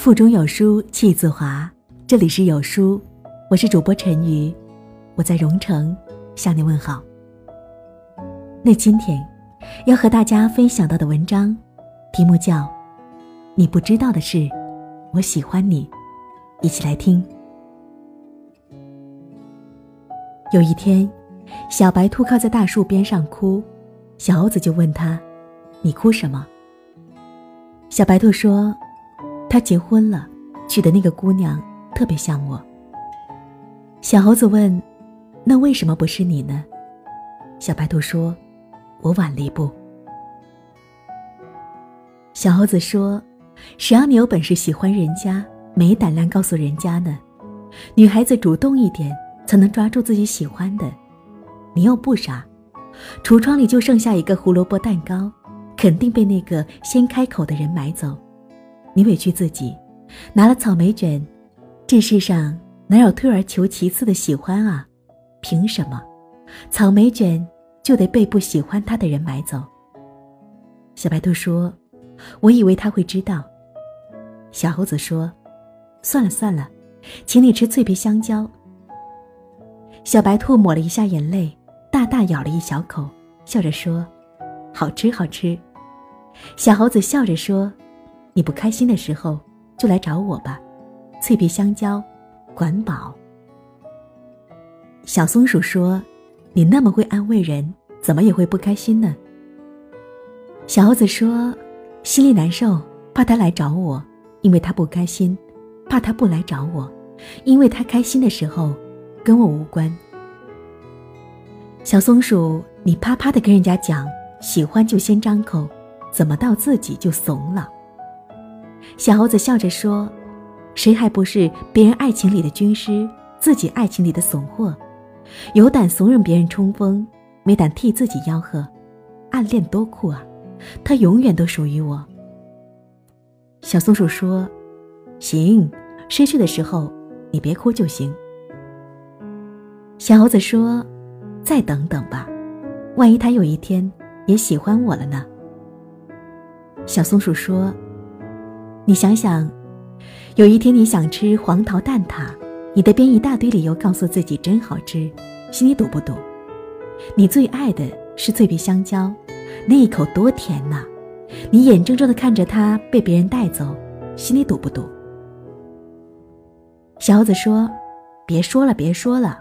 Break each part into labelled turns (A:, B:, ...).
A: 腹中有书气自华，这里是有书，我是主播陈瑜，我在蓉城向你问好。那今天要和大家分享到的文章，题目叫《你不知道的事，我喜欢你》，一起来听。有一天，小白兔靠在大树边上哭，小猴子就问他：“你哭什么？”小白兔说。他结婚了，娶的那个姑娘特别像我。小猴子问：“那为什么不是你呢？”小白兔说：“我晚了一步。”小猴子说：“谁让你有本事喜欢人家，没胆量告诉人家呢？女孩子主动一点，才能抓住自己喜欢的。你又不傻，橱窗里就剩下一个胡萝卜蛋糕，肯定被那个先开口的人买走。”你委屈自己，拿了草莓卷，这世上哪有退而求其次的喜欢啊？凭什么，草莓卷就得被不喜欢它的人买走？小白兔说：“我以为他会知道。”小猴子说：“算了算了，请你吃脆皮香蕉。”小白兔抹了一下眼泪，大大咬了一小口，笑着说：“好吃好吃。”小猴子笑着说。你不开心的时候，就来找我吧。脆皮香蕉，管饱。小松鼠说：“你那么会安慰人，怎么也会不开心呢？”小猴子说：“心里难受，怕他来找我，因为他不开心；怕他不来找我，因为他开心的时候，跟我无关。”小松鼠，你啪啪的跟人家讲喜欢就先张口，怎么到自己就怂了？小猴子笑着说：“谁还不是别人爱情里的军师，自己爱情里的怂货？有胆怂恿别人冲锋，没胆替自己吆喝，暗恋多酷啊！他永远都属于我。”小松鼠说：“行，失去的时候你别哭就行。”小猴子说：“再等等吧，万一他有一天也喜欢我了呢？”小松鼠说。你想想，有一天你想吃黄桃蛋挞，你得编一大堆理由告诉自己真好吃，心里堵不堵？你最爱的是脆皮香蕉，那一口多甜呐！你眼睁睁的看着它被别人带走，心里堵不堵？小猴子说：“别说了，别说了，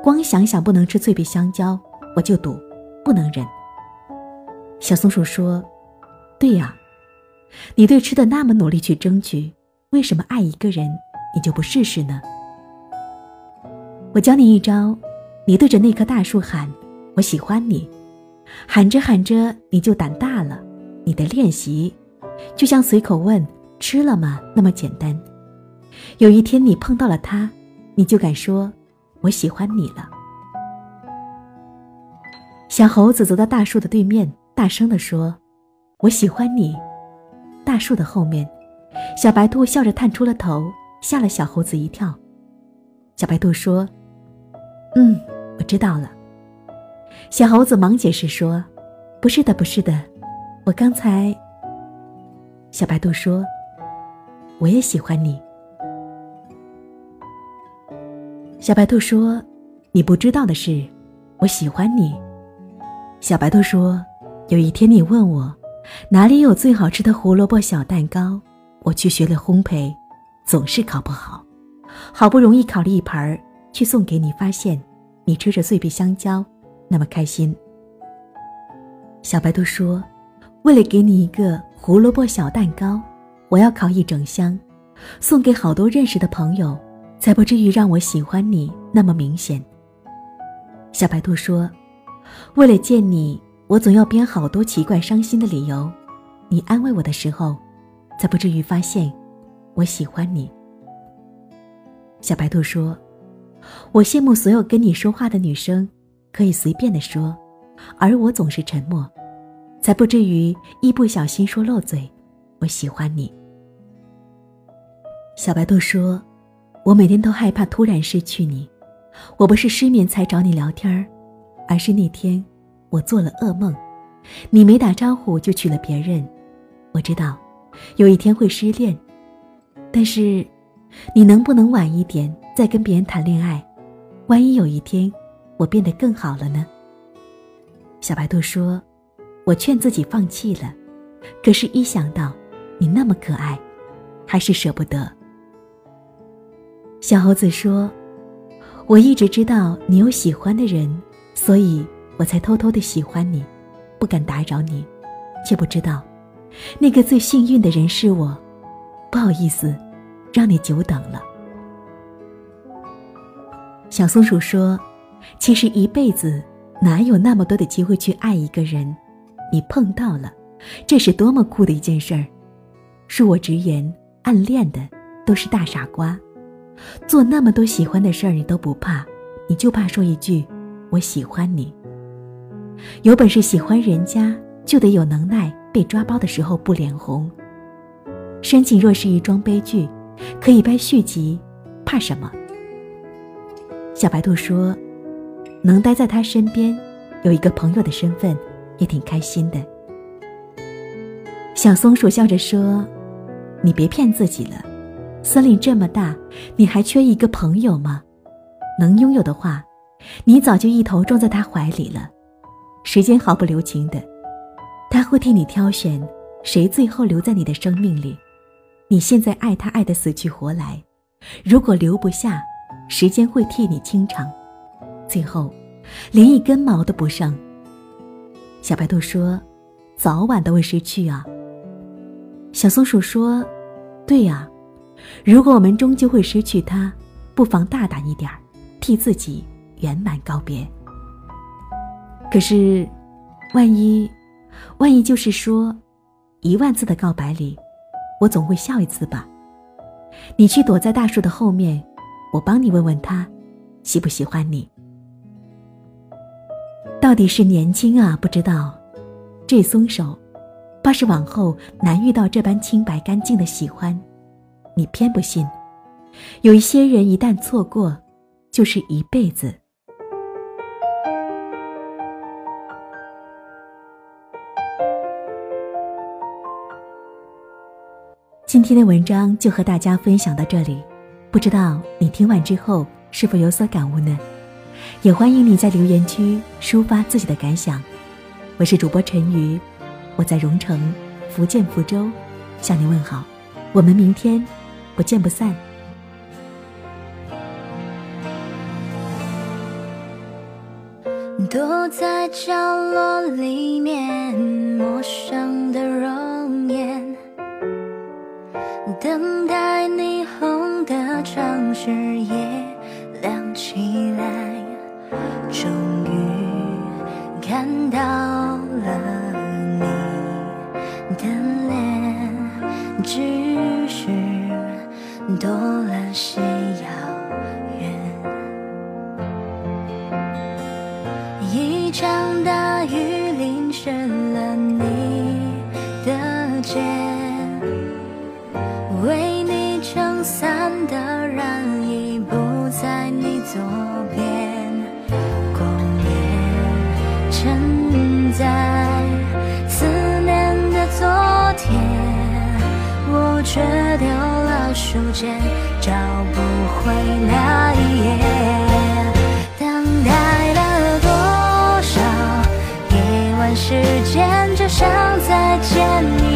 A: 光想想不能吃脆皮香蕉，我就堵，不能忍。”小松鼠说：“对呀。”你对吃的那么努力去争取，为什么爱一个人你就不试试呢？我教你一招，你对着那棵大树喊“我喜欢你”，喊着喊着你就胆大了。你的练习，就像随口问“吃了吗”那么简单。有一天你碰到了他，你就敢说“我喜欢你了”。小猴子走到大树的对面，大声地说：“我喜欢你。”大树的后面，小白兔笑着探出了头，吓了小猴子一跳。小白兔说：“嗯，我知道了。”小猴子忙解释说：“不是的，不是的，我刚才……”小白兔说：“我也喜欢你。”小白兔说：“你不知道的是，我喜欢你。”小白兔说：“有一天你问我。”哪里有最好吃的胡萝卜小蛋糕？我去学了烘焙，总是烤不好。好不容易烤了一盘儿，去送给你，发现你吃着脆皮香蕉，那么开心。小白兔说：“为了给你一个胡萝卜小蛋糕，我要烤一整箱，送给好多认识的朋友，才不至于让我喜欢你那么明显。”小白兔说：“为了见你。”我总要编好多奇怪伤心的理由，你安慰我的时候，才不至于发现我喜欢你。小白兔说：“我羡慕所有跟你说话的女生，可以随便的说，而我总是沉默，才不至于一不小心说漏嘴。我喜欢你。”小白兔说：“我每天都害怕突然失去你，我不是失眠才找你聊天儿，而是那天。”我做了噩梦，你没打招呼就娶了别人。我知道，有一天会失恋，但是，你能不能晚一点再跟别人谈恋爱？万一有一天我变得更好了呢？小白兔说：“我劝自己放弃了，可是，一想到你那么可爱，还是舍不得。”小猴子说：“我一直知道你有喜欢的人，所以我才偷偷的喜欢你，不敢打扰你，却不知道，那个最幸运的人是我。不好意思，让你久等了。”小松鼠说：“其实一辈子哪有那么多的机会去爱一个人？你碰到了，这是多么酷的一件事儿！恕我直言，暗恋的都是大傻瓜。做那么多喜欢的事儿，你都不怕，你就怕说一句‘我喜欢你’。有本事喜欢人家，就得有能耐，被抓包的时候不脸红。深情若是一桩悲剧，可以拍续集，怕什么？”小白兔说：“能待在他身边，有一个朋友的身份，也挺开心的。”小松鼠笑着说：“你别骗自己了，森林这么大，你还缺一个朋友吗？能拥有的话，你早就一头撞在他怀里了。时间毫不留情的，他会替你挑选谁最后留在你的生命里。你现在爱他爱得死去活来，如果留不下。”时间会替你清场，最后，连一根毛都不剩。小白兔说：“早晚都会失去啊。”小松鼠说：“对呀，如果我们终究会失去它，不妨大胆一点儿，替自己圆满告别。可是，万一，万一就是说，一万次的告白里，我总会笑一次吧？你去躲在大树的后面。”我帮你问问他，喜不喜欢你？到底是年轻啊，不知道，这松手，怕是往后难遇到这般清白干净的喜欢。你偏不信，有一些人一旦错过，就是一辈子。今天的文章就和大家分享到这里。不知道你听完之后是否有所感悟呢？也欢迎你在留言区抒发自己的感想。我是主播陈瑜，我在蓉城，福建福州，向您问好。我们明天不见不散。
B: 躲在角落里面，湿了你的肩为你撑伞的人已不在你左边光年承载思念的昨天我却丢了书签找不回那一页。时间，就像再见一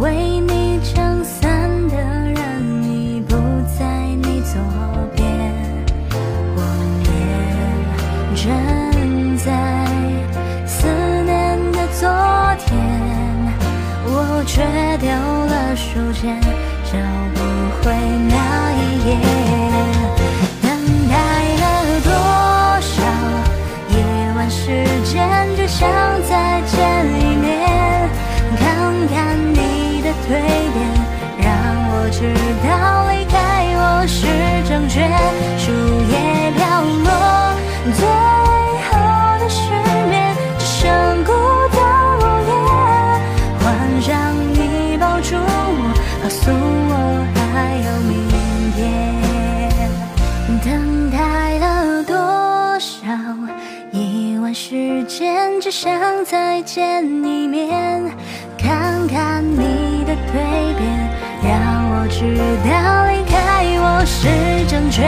B: 为你撑伞的人已不在你左边，我也正在思念的昨天，我却丢了。间，找告诉我还有明天。等待了多少夜晚时间，只想再见一面，看看你的蜕变，让我知道离开我是正确。